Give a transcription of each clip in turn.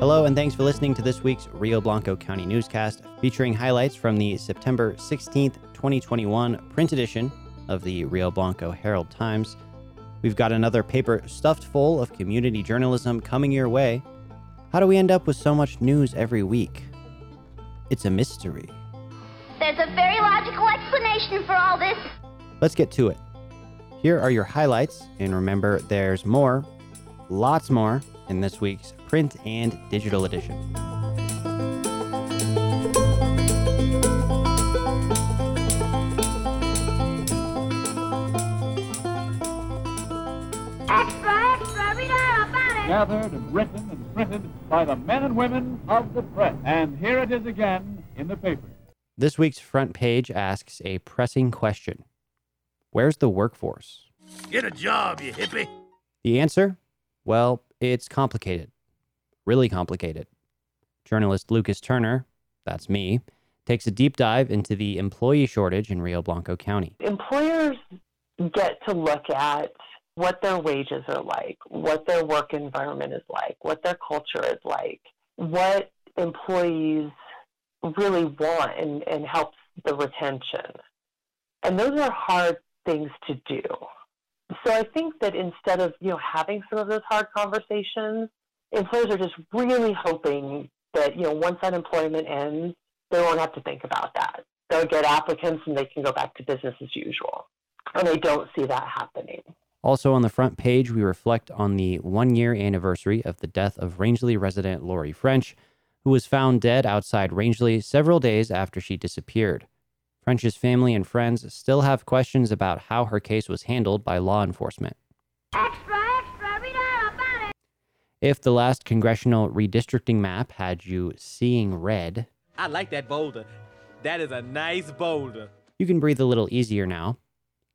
Hello, and thanks for listening to this week's Rio Blanco County Newscast, featuring highlights from the September 16th, 2021 print edition of the Rio Blanco Herald Times. We've got another paper stuffed full of community journalism coming your way. How do we end up with so much news every week? It's a mystery. There's a very logical explanation for all this. Let's get to it. Here are your highlights, and remember, there's more, lots more, in this week's print and digital edition. Extra, extra, read all about it. gathered and written and printed by the men and women of the press. And here it is again in the paper. This week's front page asks a pressing question Where's the workforce? Get a job, you hippie. The answer? Well, it's complicated. Really complicated. Journalist Lucas Turner, that's me, takes a deep dive into the employee shortage in Rio Blanco County. employers get to look at what their wages are like, what their work environment is like, what their culture is like, what employees really want and, and helps the retention. And those are hard things to do. So I think that instead of, you know, having some of those hard conversations, employers are just really hoping that, you know, once unemployment ends, they won't have to think about that. They'll get applicants and they can go back to business as usual. And I don't see that happening. Also on the front page, we reflect on the one year anniversary of the death of Rangely resident Lori French, who was found dead outside Rangely several days after she disappeared. French's family and friends still have questions about how her case was handled by law enforcement. If the last congressional redistricting map had you seeing red, I like that boulder. That is a nice boulder. you can breathe a little easier now.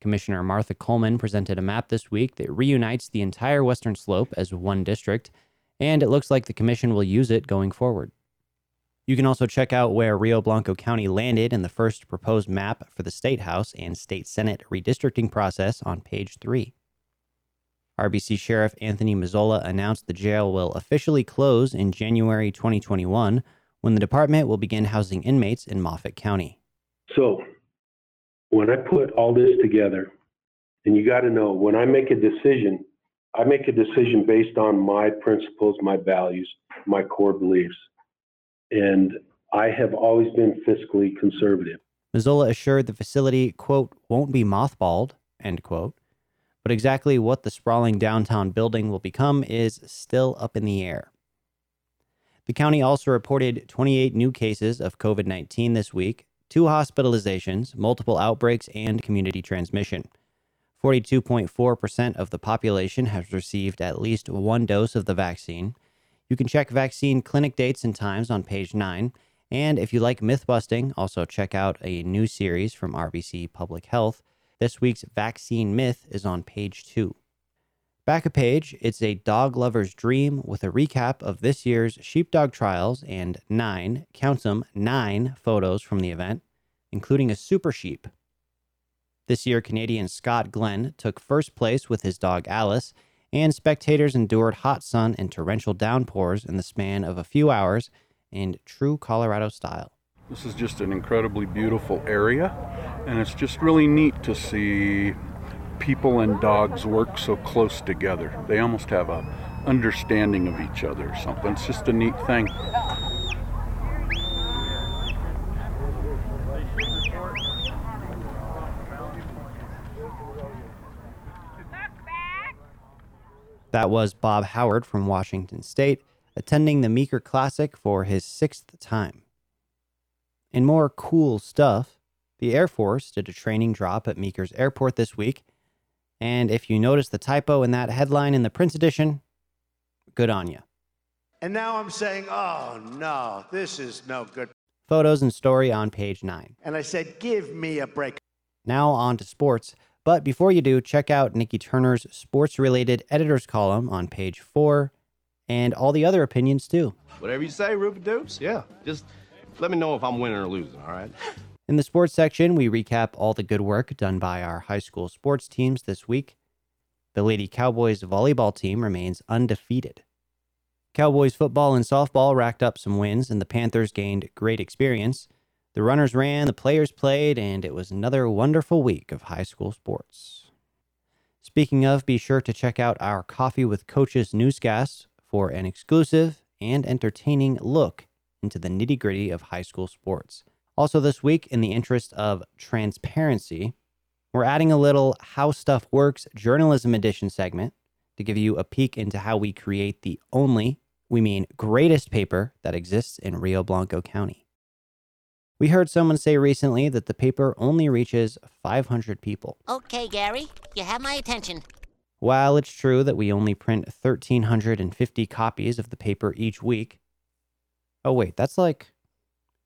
Commissioner Martha Coleman presented a map this week that reunites the entire western slope as one district, and it looks like the commission will use it going forward. You can also check out where Rio Blanco County landed in the first proposed map for the State House and State Senate redistricting process on page 3. RBC Sheriff Anthony Mazzola announced the jail will officially close in January 2021 when the department will begin housing inmates in Moffat County. So when I put all this together, and you got to know when I make a decision, I make a decision based on my principles, my values, my core beliefs. And I have always been fiscally conservative. Mazzola assured the facility, quote, won't be mothballed, end quote. But exactly what the sprawling downtown building will become is still up in the air. The county also reported 28 new cases of COVID 19 this week, two hospitalizations, multiple outbreaks, and community transmission. 42.4% of the population has received at least one dose of the vaccine. You can check vaccine clinic dates and times on page 9. And if you like myth busting, also check out a new series from RBC Public Health. This week's vaccine myth is on page 2. Back a page, it's a dog lover's dream with a recap of this year's sheepdog trials and nine, count them, nine photos from the event, including a super sheep. This year, Canadian Scott Glenn took first place with his dog Alice, and spectators endured hot sun and torrential downpours in the span of a few hours in true Colorado style. This is just an incredibly beautiful area, and it's just really neat to see people and dogs work so close together. They almost have a understanding of each other or something. It's just a neat thing. That was Bob Howard from Washington State, attending the Meeker Classic for his sixth time. In more cool stuff, the Air Force did a training drop at Meeker's airport this week. And if you notice the typo in that headline in the Prince edition, good on you. And now I'm saying, oh no, this is no good. Photos and story on page 9. And I said, give me a break. Now on to sports. But before you do, check out Nikki Turner's sports related editor's column on page 4 and all the other opinions too. Whatever you say, Rupert Dukes. Yeah. Just let me know if I'm winning or losing, all right? In the sports section, we recap all the good work done by our high school sports teams this week. The Lady Cowboys volleyball team remains undefeated. Cowboys football and softball racked up some wins, and the Panthers gained great experience. The runners ran, the players played, and it was another wonderful week of high school sports. Speaking of, be sure to check out our Coffee with Coaches newscast for an exclusive and entertaining look into the nitty gritty of high school sports. Also, this week, in the interest of transparency, we're adding a little How Stuff Works journalism edition segment to give you a peek into how we create the only, we mean greatest paper that exists in Rio Blanco County. We heard someone say recently that the paper only reaches 500 people. Okay, Gary, you have my attention. While it's true that we only print 1,350 copies of the paper each week, oh, wait, that's like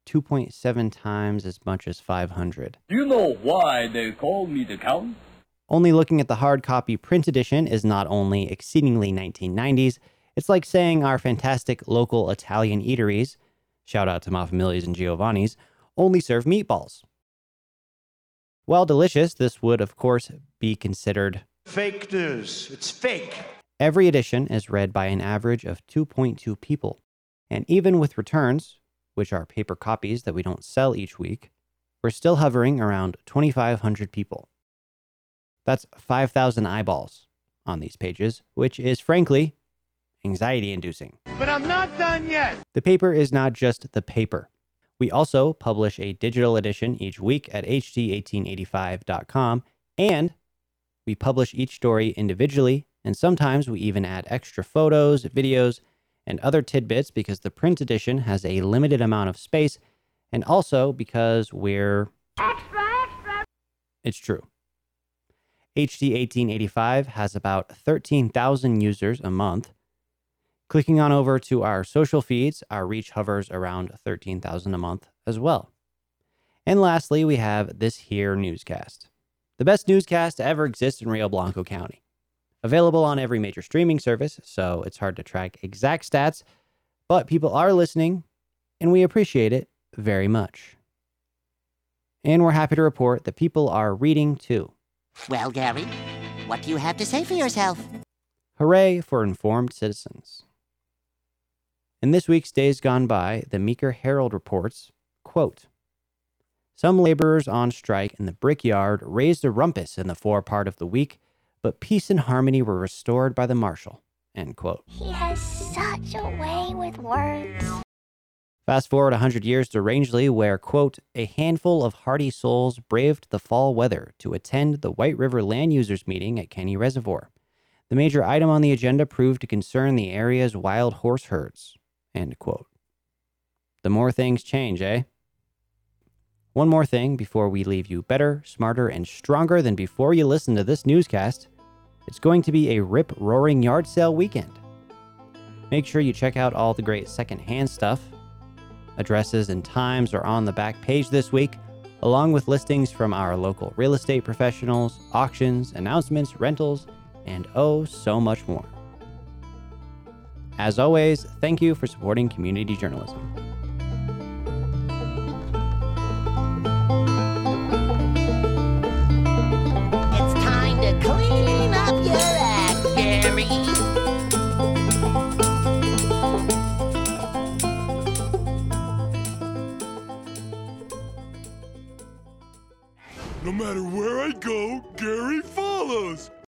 2.7 times as much as 500. Do you know why they call me the Count? Only looking at the hard copy print edition is not only exceedingly 1990s, it's like saying our fantastic local Italian eateries, shout out to Mafamili's and Giovanni's, only serve meatballs. While delicious, this would, of course, be considered Fake news. It's fake. Every edition is read by an average of 2.2 people. And even with returns, which are paper copies that we don't sell each week, we're still hovering around 2,500 people. That's 5,000 eyeballs on these pages, which is frankly anxiety inducing. But I'm not done yet. The paper is not just the paper. We also publish a digital edition each week at hd1885.com, and we publish each story individually, and sometimes we even add extra photos, videos, and other tidbits because the print edition has a limited amount of space, and also because we're. Extra, extra. It's true. HD 1885 has about 13,000 users a month. Clicking on over to our social feeds, our reach hovers around 13,000 a month as well. And lastly, we have this here newscast, the best newscast to ever exist in Rio Blanco County. Available on every major streaming service, so it's hard to track exact stats, but people are listening, and we appreciate it very much. And we're happy to report that people are reading too. Well, Gary, what do you have to say for yourself? Hooray for informed citizens. In this week's Days Gone By, the Meeker Herald reports, quote, Some laborers on strike in the brickyard raised a rumpus in the forepart of the week, but peace and harmony were restored by the marshal. End quote. He has such a way with words. Fast forward a 100 years to Rangely, where, quote, a handful of hardy souls braved the fall weather to attend the White River Land Users meeting at Kenny Reservoir. The major item on the agenda proved to concern the area's wild horse herds. End quote. The more things change, eh? One more thing before we leave you better, smarter, and stronger than before you listen to this newscast. It's going to be a rip roaring yard sale weekend. Make sure you check out all the great secondhand stuff. Addresses and times are on the back page this week, along with listings from our local real estate professionals, auctions, announcements, rentals, and oh, so much more. As always, thank you for supporting community journalism.